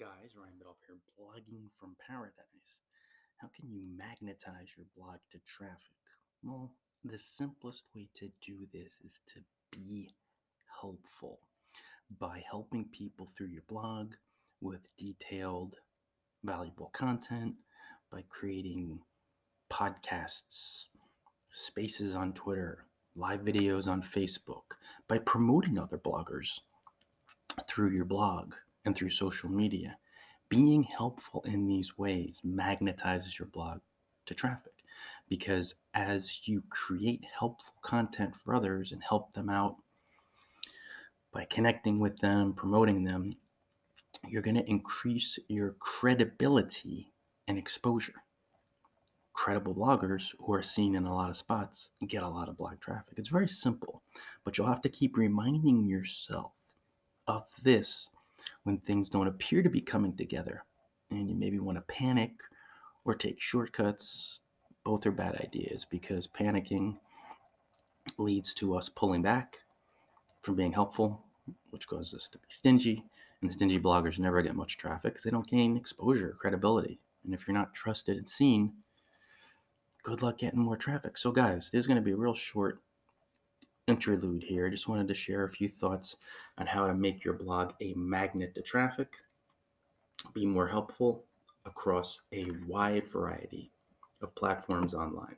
guys, Ryan Biddulph here, blogging from paradise. How can you magnetize your blog to traffic? Well, the simplest way to do this is to be helpful by helping people through your blog with detailed, valuable content, by creating podcasts, spaces on Twitter, live videos on Facebook, by promoting other bloggers through your blog and through social media. Being helpful in these ways magnetizes your blog to traffic because as you create helpful content for others and help them out by connecting with them, promoting them, you're going to increase your credibility and exposure. Credible bloggers who are seen in a lot of spots get a lot of blog traffic. It's very simple, but you'll have to keep reminding yourself of this when things don't appear to be coming together and you maybe want to panic or take shortcuts. Both are bad ideas because panicking leads to us pulling back from being helpful, which causes us to be stingy. And stingy bloggers never get much traffic because they don't gain exposure, credibility. And if you're not trusted and seen, good luck getting more traffic. So, guys, this is going to be a real short interlude here. I just wanted to share a few thoughts on how to make your blog a magnet to traffic, be more helpful across a wide variety of platforms online.